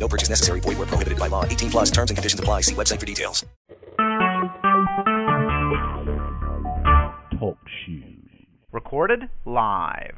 No purchase necessary. Void where prohibited by law. 18 plus terms and conditions apply. See website for details. Talk shoes. Recorded live.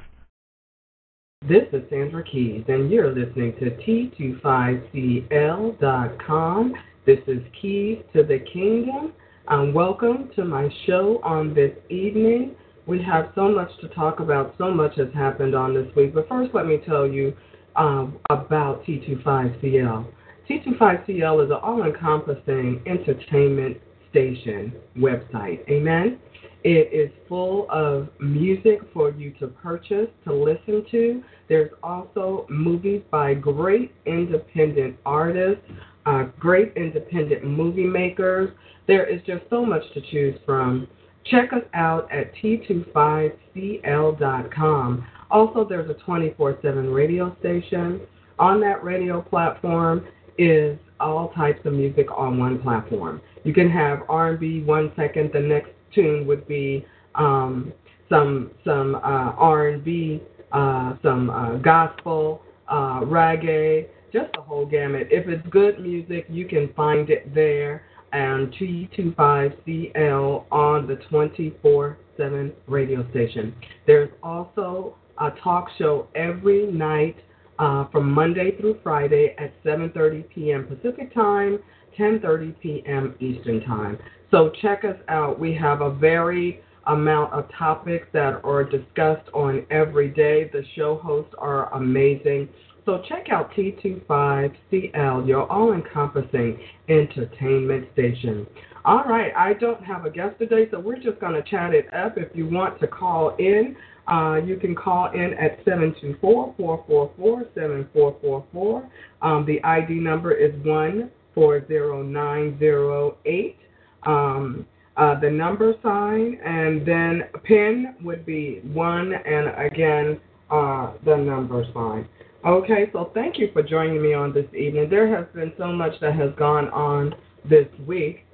This is Sandra Keyes, and you're listening to T25CL.com. This is Keys to the Kingdom, and welcome to my show on this evening. We have so much to talk about, so much has happened on this week, but first let me tell you um, about T25CL. T25CL is an all encompassing entertainment station website. Amen. It is full of music for you to purchase, to listen to. There's also movies by great independent artists, uh, great independent movie makers. There is just so much to choose from. Check us out at t25cl.com. Also, there's a 24/7 radio station. On that radio platform is all types of music on one platform. You can have R&B one second, the next tune would be um, some some uh, R&B, uh, some uh, gospel, uh, reggae, just the whole gamut. If it's good music, you can find it there and T25CL on the 24/7 radio station. There's also a talk show every night uh, from Monday through Friday at 7:30 p.m. Pacific Time, 10:30 p.m. Eastern Time. So check us out. We have a varied amount of topics that are discussed on every day. The show hosts are amazing. So check out T25CL, your all-encompassing entertainment station. All right, I don't have a guest today, so we're just going to chat it up. If you want to call in, uh, you can call in at 724-444-7444. Um, the ID number is 140908. Um, uh, the number sign, and then PIN would be 1, and again, uh, the number sign. Okay, so thank you for joining me on this evening. There has been so much that has gone on this week.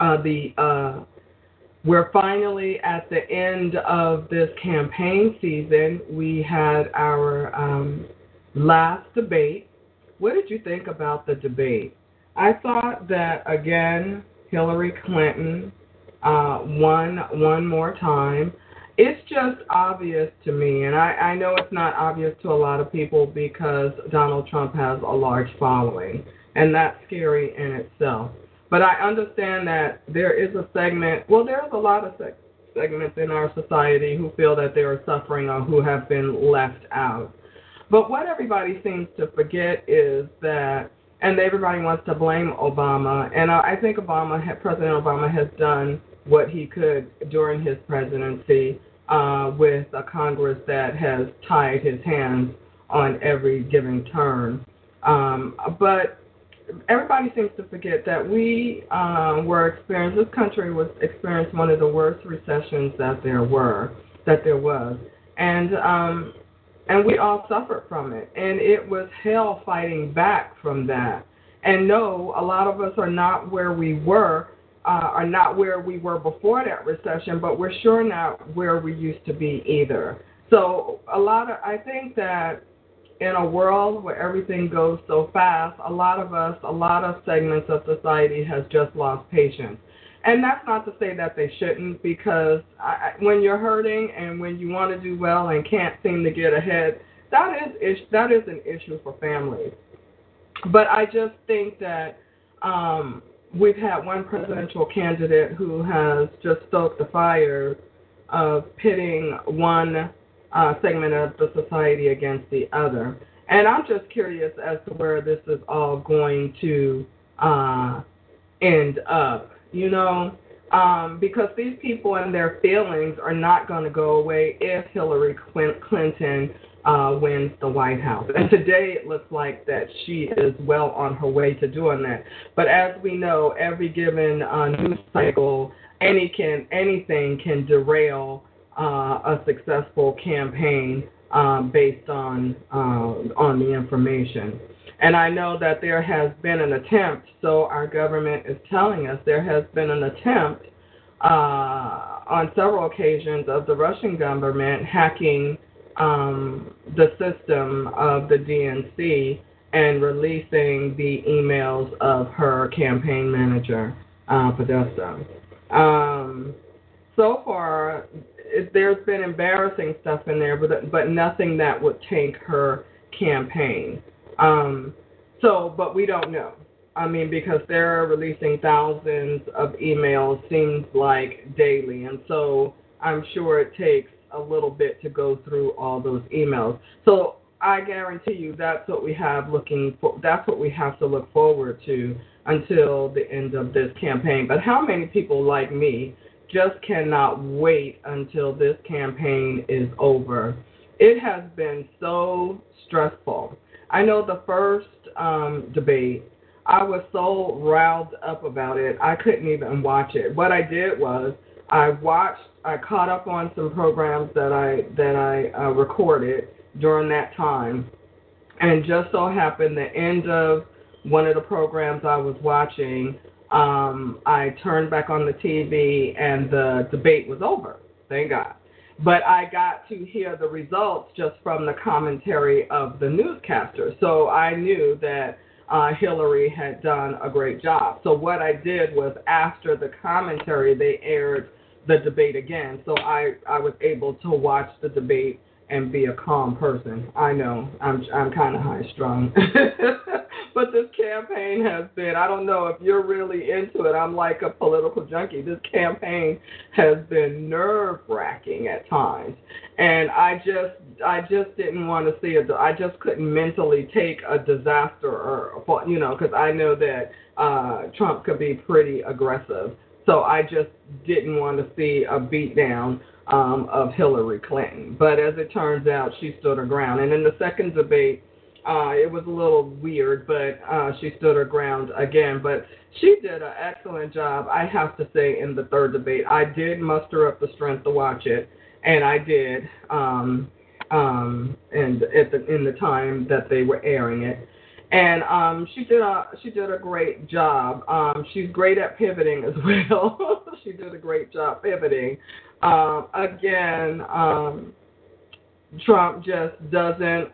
Uh, the uh, we're finally at the end of this campaign season. We had our um, last debate. What did you think about the debate? I thought that again, Hillary Clinton uh, won one more time. It's just obvious to me, and I, I know it's not obvious to a lot of people because Donald Trump has a large following, and that's scary in itself. But I understand that there is a segment, well, there's a lot of seg- segments in our society who feel that they are suffering or who have been left out. But what everybody seems to forget is that, and everybody wants to blame Obama, and I think Obama, President Obama, has done what he could during his presidency uh, with a Congress that has tied his hands on every given turn. Um, but everybody seems to forget that we uh, were experiencing this country was experiencing one of the worst recessions that there were that there was, and um, and we all suffered from it, and it was hell fighting back from that. And no, a lot of us are not where we were, uh, are not where we were before that recession, but we're sure not where we used to be either. So a lot of I think that in a world where everything goes so fast, a lot of us, a lot of segments of society has just lost patience. And that's not to say that they shouldn't, because I, when you're hurting and when you want to do well and can't seem to get ahead, that is that is an issue for families. But I just think that um, we've had one presidential candidate who has just stoked the fire of pitting one uh, segment of the society against the other. And I'm just curious as to where this is all going to uh, end up, you know, um, because these people and their feelings are not going to go away if Hillary Clinton uh, wins the White House. And today it looks like that she is well on her way to doing that. But as we know, every given uh, news cycle, any can anything can derail a successful campaign um, based on uh, on the information. And I know that there has been an attempt. So our government is telling us there has been an attempt uh, on several occasions of the Russian government hacking um, the system of the DNC and releasing the emails of her campaign manager, uh, Podesta. Um, so far, it, there's been embarrassing stuff in there, but but nothing that would tank her campaign. Um, so, but we don't know. I mean, because they're releasing thousands of emails, seems like daily, and so I'm sure it takes a little bit to go through all those emails. So I guarantee you that's what we have looking for. That's what we have to look forward to until the end of this campaign. But how many people like me just cannot wait until this campaign is over? It has been so stressful. I know the first um, debate, I was so riled up about it, I couldn't even watch it. What I did was I watched I caught up on some programs that I that I uh, recorded during that time, and just so happened the end of one of the programs I was watching, um, I turned back on the TV and the debate was over. Thank God. But I got to hear the results just from the commentary of the newscaster, so I knew that uh, Hillary had done a great job. So what I did was after the commentary, they aired the debate again. So I I was able to watch the debate and be a calm person. I know I'm I'm kind of high strung, but this campaign has been. I don't know if you're really into it. I'm like a political junkie. This campaign has been nerve wracking at times, and I just I just didn't want to see it. I just couldn't mentally take a disaster or you know because I know that uh, Trump could be pretty aggressive. So I just didn't want to see a beatdown um, of Hillary Clinton. But as it turns out, she stood her ground. And in the second debate, uh, it was a little weird, but uh, she stood her ground again. But she did an excellent job, I have to say, in the third debate. I did muster up the strength to watch it, and I did. Um, um, and at the in the time that they were airing it, and um, she did a she did a great job. Um, she's great at pivoting as well. she did a great job pivoting. Um, again, um, Trump just doesn't.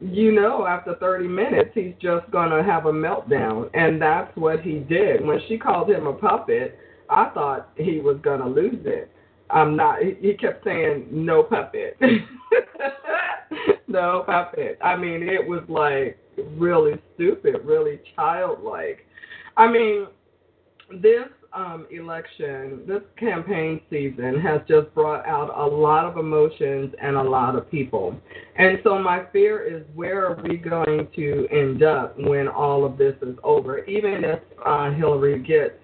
You know, after 30 minutes, he's just gonna have a meltdown, and that's what he did. When she called him a puppet, I thought he was gonna lose it. I'm not. He kept saying no puppet, no puppet. I mean, it was like really stupid, really childlike. I mean, this um, election, this campaign season has just brought out a lot of emotions and a lot of people. And so my fear is where are we going to end up when all of this is over? Even if uh, Hillary gets,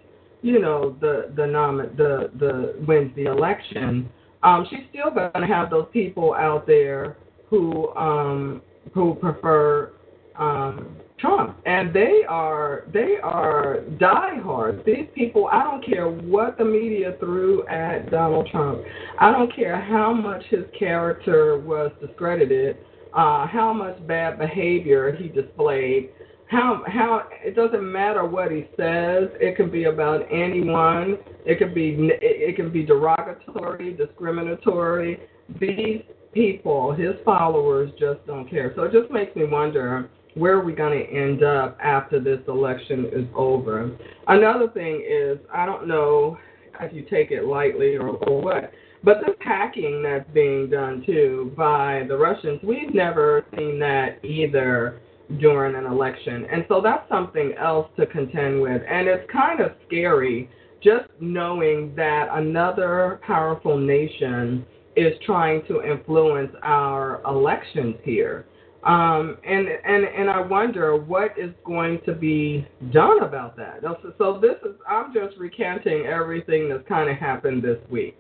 you know, the the nom the the wins the election, um, she's still going to have those people out there who um, who prefer um, Trump, and they are they are diehards. These people, I don't care what the media threw at Donald Trump. I don't care how much his character was discredited, uh, how much bad behavior he displayed. How how it doesn't matter what he says. It can be about anyone. It can be it can be derogatory, discriminatory. These people, his followers, just don't care. So it just makes me wonder where are we going to end up after this election is over? Another thing is, I don't know if you take it lightly or, or what, but this hacking that's being done too by the Russians, we've never seen that either during an election. And so that's something else to contend with. And it's kind of scary just knowing that another powerful nation is trying to influence our elections here. Um, and and and I wonder what is going to be done about that. So, so this is I'm just recanting everything that's kind of happened this week,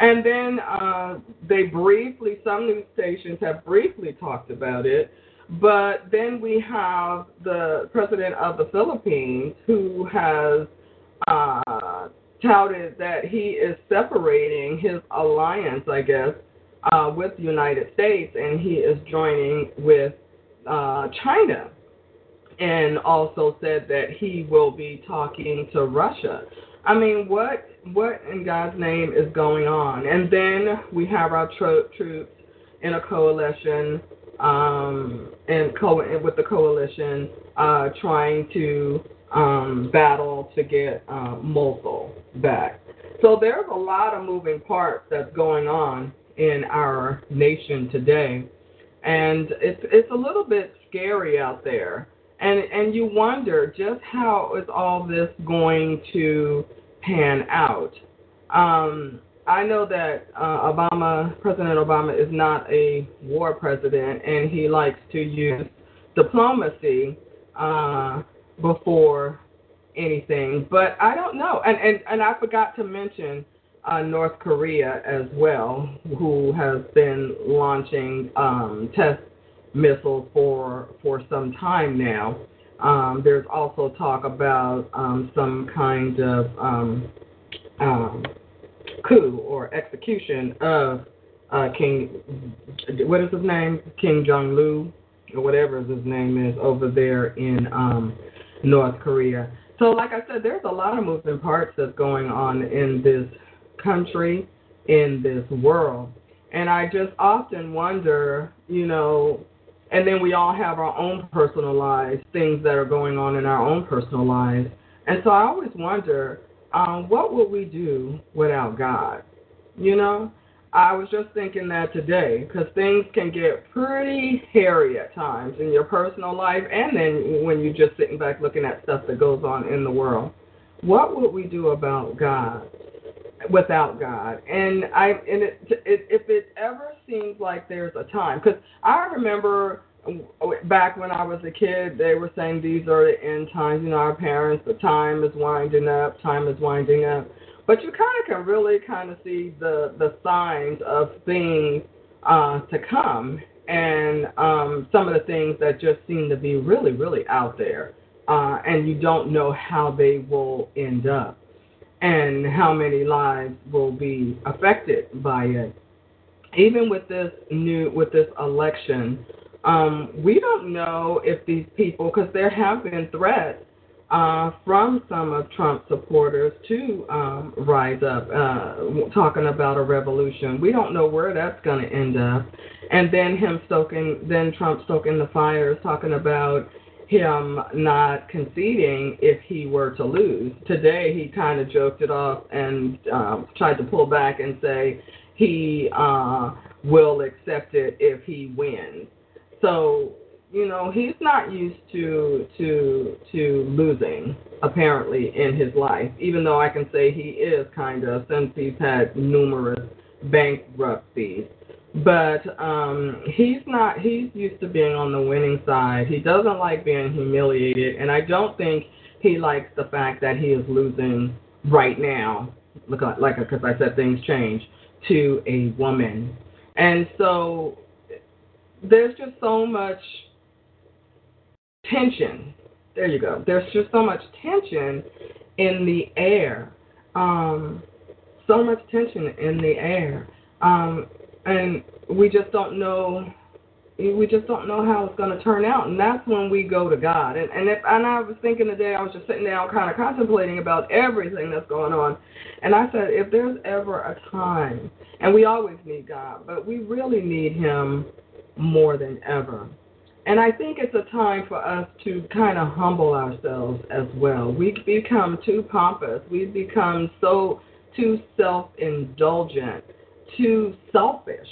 And then uh, they briefly, some news stations have briefly talked about it. But then we have the president of the Philippines who has uh, touted that he is separating his alliance, I guess, uh, with the United States, and he is joining with uh, China, and also said that he will be talking to Russia. I mean, what what in God's name is going on? And then we have our tro- troops in a coalition um, and co- with the coalition uh, trying to um, battle to get uh, Mosul back. So there's a lot of moving parts that's going on in our nation today, and it's it's a little bit scary out there. And and you wonder just how is all this going to pan out. Um, I know that uh, Obama, President Obama, is not a war president, and he likes to use diplomacy uh, before anything. But I don't know, and and and I forgot to mention uh, North Korea as well, who has been launching um, test missiles for for some time now. Um, there's also talk about um, some kind of um, um, coup or execution of uh, King, what is his name? Kim Jong Lu, or whatever his name is, over there in um, North Korea. So, like I said, there's a lot of moving parts that's going on in this country, in this world. And I just often wonder, you know, and then we all have our own personal lives, things that are going on in our own personal lives. And so I always wonder, um, what would we do without God? You know, I was just thinking that today because things can get pretty hairy at times in your personal life, and then when you're just sitting back looking at stuff that goes on in the world. What would we do about God? Without God. And I and it, it if it ever seems like there's a time because I remember back when I was a kid, they were saying these are the end times. You know, our parents, the time is winding up, time is winding up. But you kind of can really kind of see the the signs of things uh, to come, and um, some of the things that just seem to be really, really out there, uh, and you don't know how they will end up and how many lives will be affected by it. Even with this new with this election, um, we don't know if these people, because there have been threats uh, from some of Trump's supporters to um, rise up, uh, talking about a revolution. We don't know where that's going to end up. And then him stoking, then Trump stoking the fires, talking about him not conceding if he were to lose. Today he kind of joked it off and um, tried to pull back and say he uh, will accept it if he wins. So you know he's not used to to to losing apparently in his life. Even though I can say he is kind of since he's had numerous bankruptcies but um he's not he's used to being on the winning side. He doesn't like being humiliated and i don't think he likes the fact that he is losing right now look like because i said things change to a woman. And so there's just so much tension. There you go. There's just so much tension in the air. Um so much tension in the air. Um and we just don't know we just don't know how it's going to turn out. And that's when we go to god. And and if and i was thinking today i was just sitting down kind of contemplating about everything that's going on. And i said if there's ever a time and we always need god but we really need him more than ever. And I think it's a time for us to kind of humble ourselves as well. We become too pompous. We become so too self-indulgent too selfish.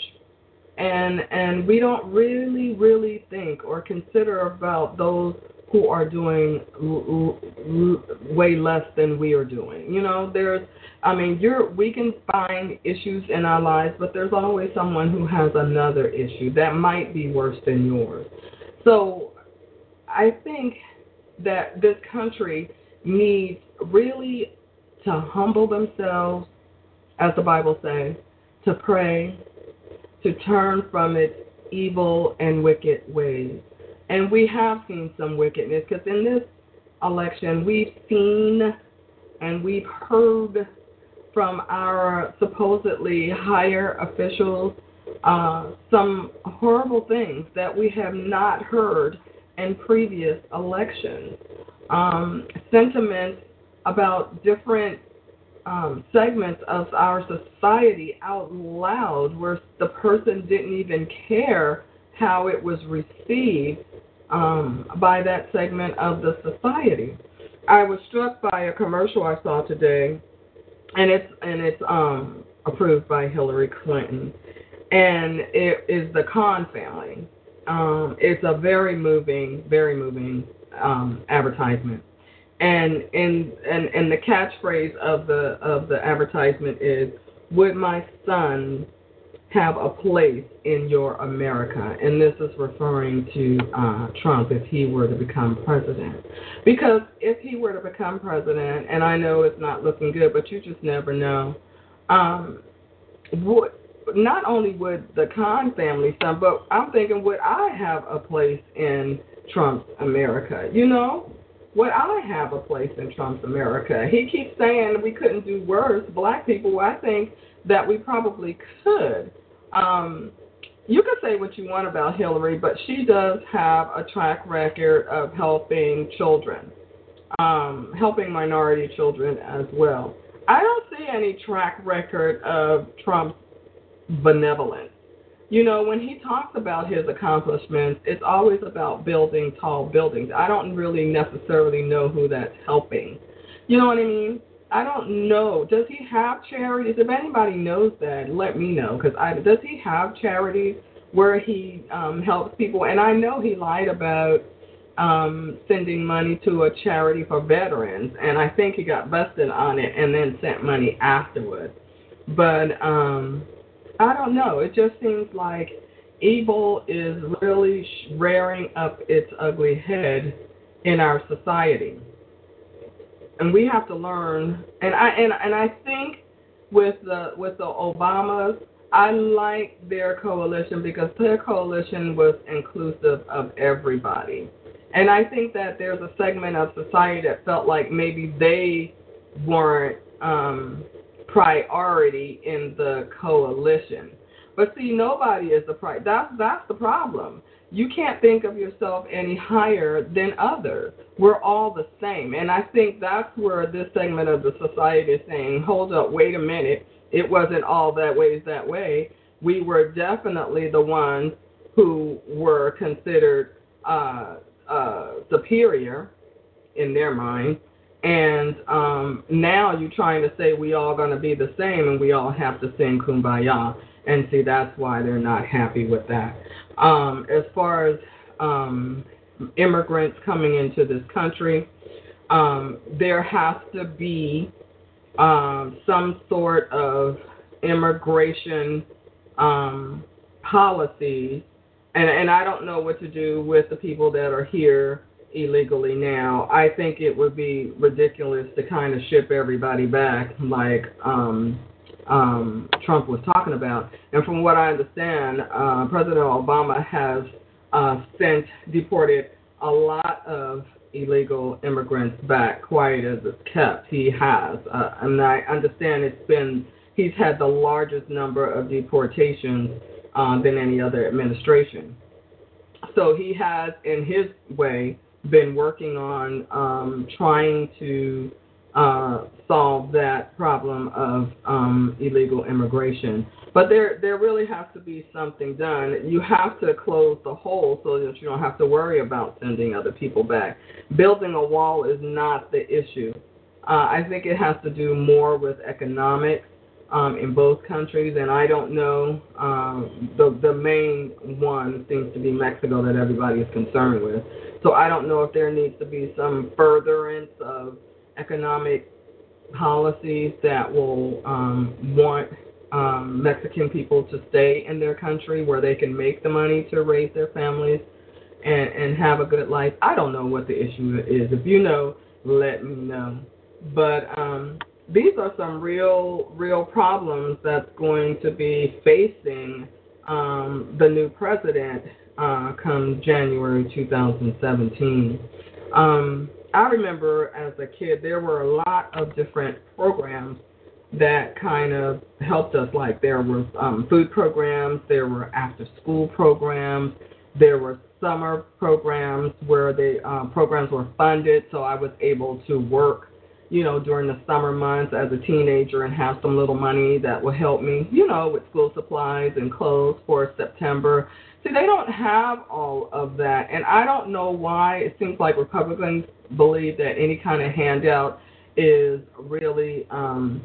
And and we don't really really think or consider about those who are doing l- l- way less than we are doing. You know there's i mean you're we can find issues in our lives but there's always someone who has another issue that might be worse than yours. So i think that this country needs really to humble themselves as the bible says to pray, to turn from its evil and wicked ways. And we have seen some wickedness because in this election, we've seen and we've heard from our supposedly higher officials uh, some horrible things that we have not heard in previous elections. Um, sentiments about different um, segments of our society out loud where the person didn't even care how it was received um, by that segment of the society. I was struck by a commercial I saw today, and it's and it's um, approved by Hillary Clinton, and it is the Khan family. Um, it's a very moving, very moving um, advertisement, and in and and the catchphrase of the of the advertisement is, "Would my son have a place in your America?" And this is referring to uh, Trump if he were to become president, because if he were to become president, and I know it's not looking good, but you just never know. Um, would not only would the Khan family son, but I'm thinking would I have a place in Trump's America? You know, would I have a place in Trump's America? He keeps saying we couldn't do worse, black people. Well, I think that we probably could. Um, you can say what you want about Hillary, but she does have a track record of helping children, um, helping minority children as well. I don't see any track record of Trump's benevolence. You know, when he talks about his accomplishments, it's always about building tall buildings. I don't really necessarily know who that's helping. You know what I mean? I don't know. Does he have charities? If anybody knows that, let me know. Because I does he have charities where he um, helps people? And I know he lied about um, sending money to a charity for veterans, and I think he got busted on it and then sent money afterwards. But um, I don't know. It just seems like evil is really rearing up its ugly head in our society. And we have to learn and I and, and I think with the with the Obamas, I like their coalition because their coalition was inclusive of everybody. And I think that there's a segment of society that felt like maybe they weren't um priority in the coalition. But see, nobody is the pri- that's that's the problem. You can't think of yourself any higher than others. We're all the same, and I think that's where this segment of the society is saying, "Hold up, wait a minute. It wasn't all that ways that way. We were definitely the ones who were considered uh, uh, superior in their mind, and um, now you're trying to say we all going to be the same and we all have to sing kumbaya. And see, that's why they're not happy with that. Um, as far as um, immigrants coming into this country, um, there has to be um, some sort of immigration um, policy. And, and I don't know what to do with the people that are here illegally now. I think it would be ridiculous to kind of ship everybody back like um, um, Trump was talking about. And from what I understand, uh, President Obama has uh, sent, deported a lot of illegal immigrants back, quiet as it's kept. He has. Uh, and I understand it's been, he's had the largest number of deportations uh, than any other administration. So he has, in his way, been working on um, trying to uh, solve that problem of um, illegal immigration. But there, there really has to be something done. You have to close the hole so that you don't have to worry about sending other people back. Building a wall is not the issue. Uh, I think it has to do more with economics um, in both countries, and I don't know. Um, the the main one seems to be Mexico that everybody is concerned with. So I don't know if there needs to be some furtherance of economic policies that will um, want um, Mexican people to stay in their country where they can make the money to raise their families and, and have a good life. I don't know what the issue is. If you know, let me know. But um, these are some real, real problems that's going to be facing um, the new president uh, come January 2017. Um, I remember as a kid, there were a lot of different programs that kind of helped us. Like there were um, food programs, there were after school programs, there were summer programs where the um, programs were funded, so I was able to work, you know, during the summer months as a teenager and have some little money that would help me, you know, with school supplies and clothes for September. See, they don't have all of that, and I don't know why. It seems like Republicans believe that any kind of handout is really um,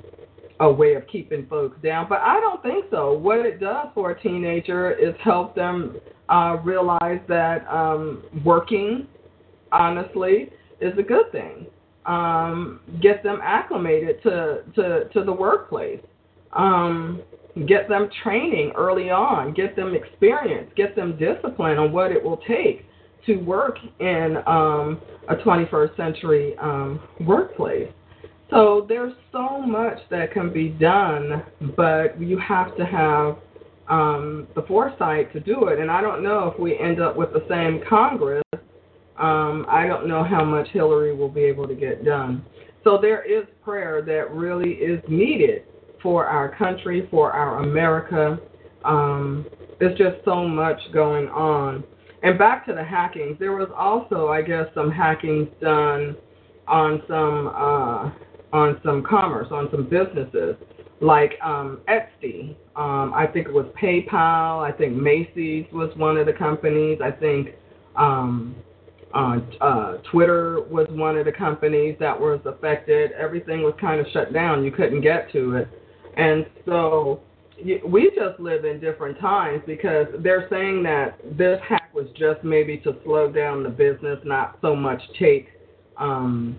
a way of keeping folks down, but I don't think so. What it does for a teenager is help them uh, realize that um, working, honestly, is a good thing. Um, get them acclimated to, to, to the workplace. Um, get them training early on. Get them experience. Get them discipline on what it will take to work in um, a 21st century um, workplace. So there's so much that can be done, but you have to have um, the foresight to do it. And I don't know if we end up with the same Congress. Um, I don't know how much Hillary will be able to get done. So there is prayer that really is needed for our country, for our America. Um, there's just so much going on. And back to the hackings, there was also, I guess, some hackings done on some uh, on some commerce, on some businesses like um, Etsy. Um, I think it was PayPal. I think Macy's was one of the companies. I think um, uh, uh, Twitter was one of the companies that was affected. Everything was kind of shut down. You couldn't get to it. And so we just live in different times because they're saying that this hack was just maybe to slow down the business, not so much take um,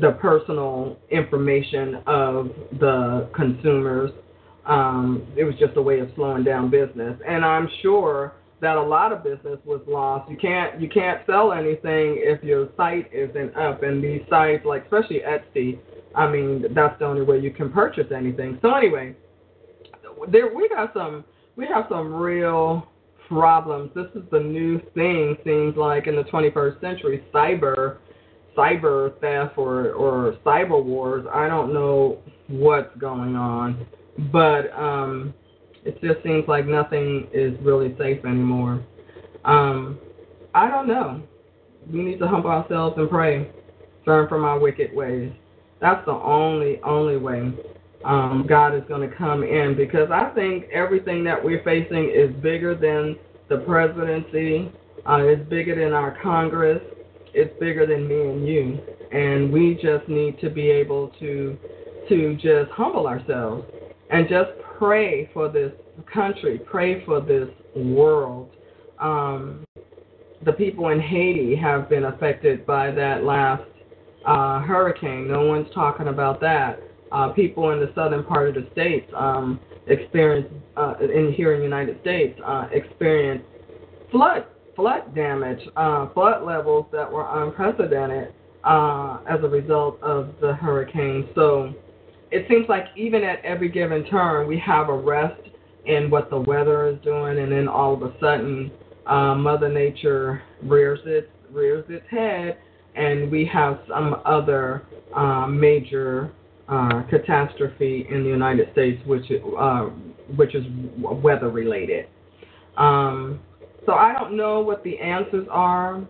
the personal information of the consumers. Um, it was just a way of slowing down business, and I'm sure that a lot of business was lost. You can't you can't sell anything if your site isn't up, and these sites, like especially Etsy, I mean that's the only way you can purchase anything. So anyway, there we got some we have some real problems. This is the new thing seems like in the 21st century, cyber cyber theft or or cyber wars. I don't know what's going on, but um, it just seems like nothing is really safe anymore. Um, I don't know. We need to humble ourselves and pray, turn from our wicked ways. That's the only only way um, God is going to come in because I think everything that we're facing is bigger than the presidency. Uh, it's bigger than our Congress it's bigger than me and you, and we just need to be able to to just humble ourselves and just pray for this country, pray for this world. Um, the people in Haiti have been affected by that last uh, hurricane. No one's talking about that. Uh, people in the southern part of the states um, experience, uh, in here in the United States, uh, experience flood flood damage, uh, flood levels that were unprecedented uh, as a result of the hurricane. So it seems like even at every given turn, we have a rest in what the weather is doing, and then all of a sudden, uh, Mother Nature rears its rears its head, and we have some other uh, major uh, catastrophe in the United States, which uh, which is weather related. Um, so I don't know what the answers are.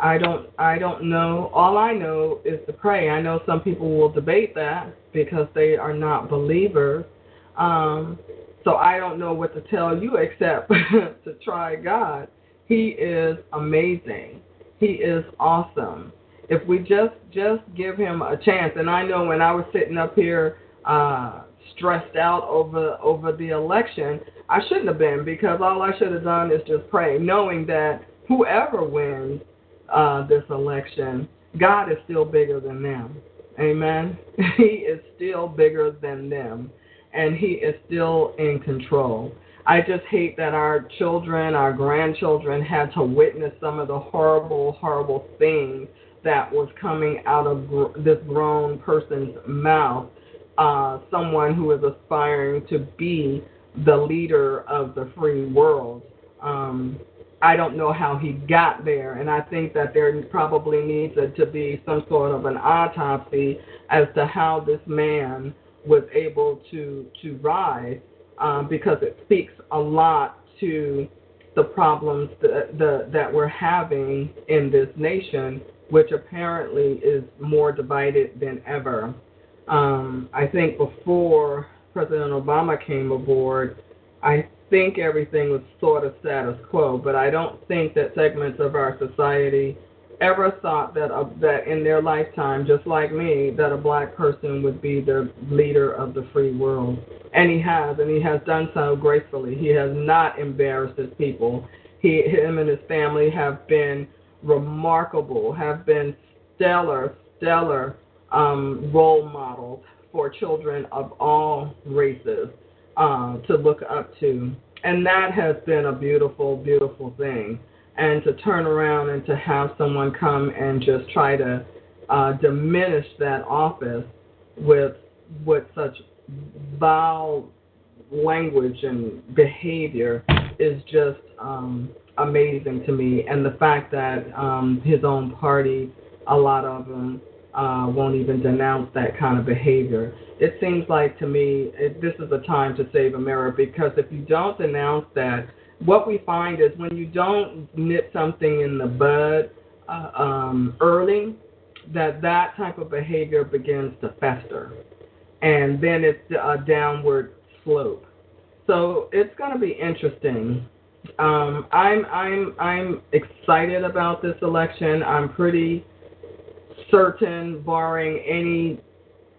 I don't I don't know. All I know is to pray. I know some people will debate that because they are not believers. Um, so I don't know what to tell you except to try God. He is amazing. He is awesome. If we just just give him a chance, and I know when I was sitting up here uh, stressed out over over the election, I shouldn't have been because all I should have done is just pray, knowing that whoever wins uh, this election, God is still bigger than them. Amen. He is still bigger than them, and He is still in control. I just hate that our children, our grandchildren had to witness some of the horrible, horrible things that was coming out of gr- this grown person's mouth uh, someone who is aspiring to be the leader of the free world. Um, I don't know how he got there, and I think that there probably needs to be some sort of an autopsy as to how this man was able to to rise, um, because it speaks a lot to the problems that, the, that we're having in this nation, which apparently is more divided than ever. Um, I think before President Obama came aboard, I think everything was sort of status quo, but I don't think that segments of our society ever thought that uh, that in their lifetime, just like me, that a black person would be the leader of the free world. And he has, and he has done so gracefully. He has not embarrassed his people. He, him, and his family have been remarkable, have been stellar, stellar um, role models for children of all races uh, to look up to. And that has been a beautiful, beautiful thing and to turn around and to have someone come and just try to uh, diminish that office with with such vile language and behavior is just um, amazing to me. And the fact that um, his own party, a lot of them, uh, won't even denounce that kind of behavior. It seems like to me it, this is a time to save America because if you don't denounce that, what we find is when you don't nip something in the bud uh, um, early, that that type of behavior begins to fester, and then it's a downward slope. So it's going to be interesting. Um, I'm I'm I'm excited about this election. I'm pretty certain, barring any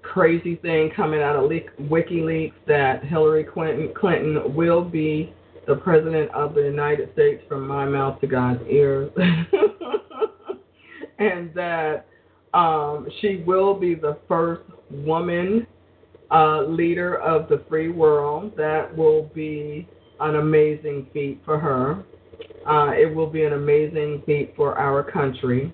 crazy thing coming out of WikiLeaks, that Hillary Clinton Clinton will be the President of the United States from my mouth to God's ears, and that um, she will be the first woman uh, leader of the free world. That will be an amazing feat for her. Uh, it will be an amazing feat for our country.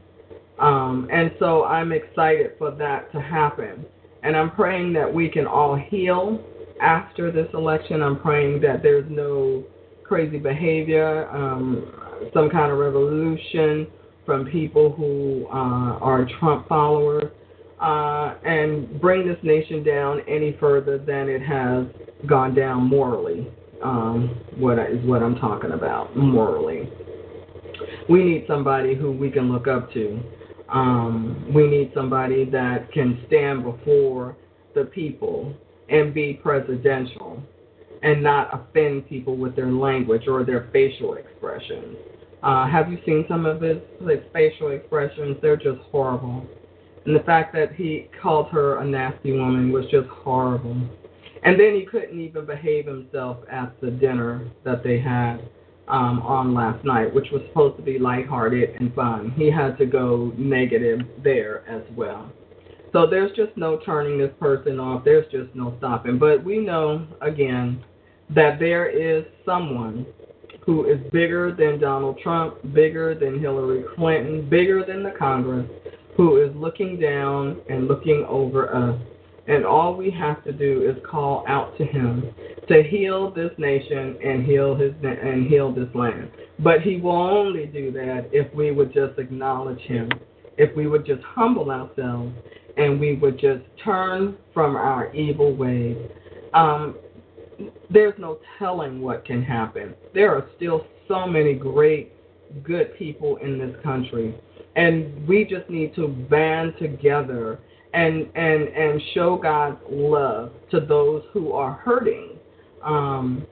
Um, and so I'm excited for that to happen. And I'm praying that we can all heal after this election. I'm praying that there's no crazy behavior, um, some kind of revolution from people who uh, are Trump followers, uh, and bring this nation down any further than it has gone down morally. Um, what is what I'm talking about morally. We need somebody who we can look up to. Um, we need somebody that can stand before the people and be presidential and not offend people with their language or their facial expressions. Uh, have you seen some of his, his facial expressions? They're just horrible. And the fact that he called her a nasty woman was just horrible. And then he couldn't even behave himself at the dinner that they had um, on last night, which was supposed to be lighthearted and fun. He had to go negative there as well. So there's just no turning this person off. There's just no stopping. But we know, again, that there is someone who is bigger than Donald Trump, bigger than Hillary Clinton, bigger than the Congress, who is looking down and looking over us. And all we have to do is call out to him to heal this nation and heal his and heal this land. But he will only do that if we would just acknowledge him, if we would just humble ourselves, and we would just turn from our evil ways. Um, there's no telling what can happen. There are still so many great, good people in this country, and we just need to band together and and and show God's love to those who are hurting. Um,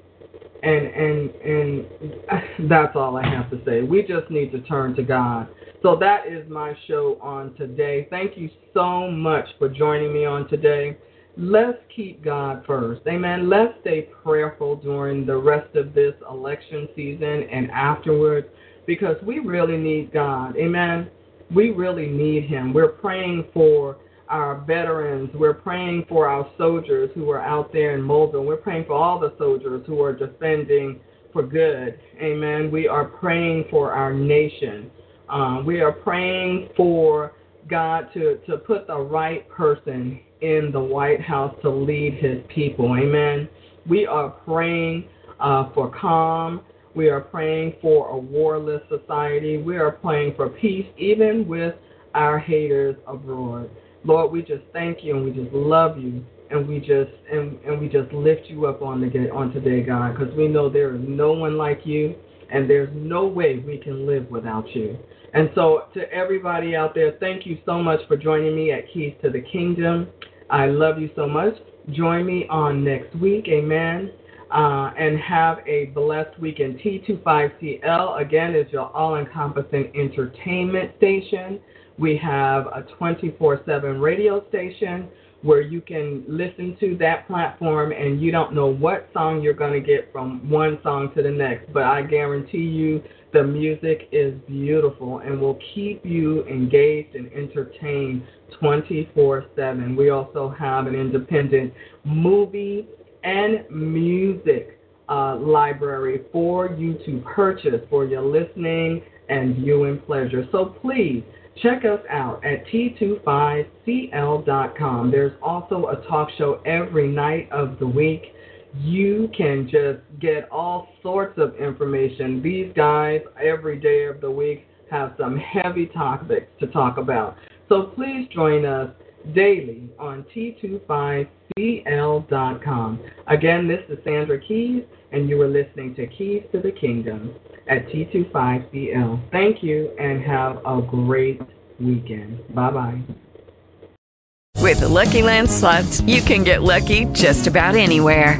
and and and that's all I have to say. We just need to turn to God. So that is my show on today. Thank you so much for joining me on today let's keep God first. Amen. Let's stay prayerful during the rest of this election season and afterwards because we really need God. Amen. We really need Him. We're praying for our veterans. We're praying for our soldiers who are out there in Mobile. We're praying for all the soldiers who are defending for good. Amen. We are praying for our nation. Um, we are praying for God to, to put the right person in the White House to lead his people. Amen. We are praying uh, for calm. We are praying for a warless society. We are praying for peace, even with our haters abroad. Lord, we just thank you and we just love you and we just and, and we just lift you up on the on today, God, because we know there is no one like you and there's no way we can live without you. And so to everybody out there, thank you so much for joining me at Keys to the Kingdom. I love you so much. Join me on next week. Amen. Uh, and have a blessed weekend. T25CL, again, is your all encompassing entertainment station. We have a 24 7 radio station where you can listen to that platform and you don't know what song you're going to get from one song to the next. But I guarantee you the music is beautiful and will keep you engaged and entertained 24 7. We also have an independent movie and music uh, library for you to purchase for your listening and viewing pleasure. So please check us out at t25cl.com. There's also a talk show every night of the week. You can just get all sorts of information. These guys, every day of the week, have some heavy topics to talk about. So please join us daily on T25CL.com. Again, this is Sandra Keyes, and you are listening to Keys to the Kingdom at T25CL. Thank you, and have a great weekend. Bye bye. With the Lucky Land slots, you can get lucky just about anywhere.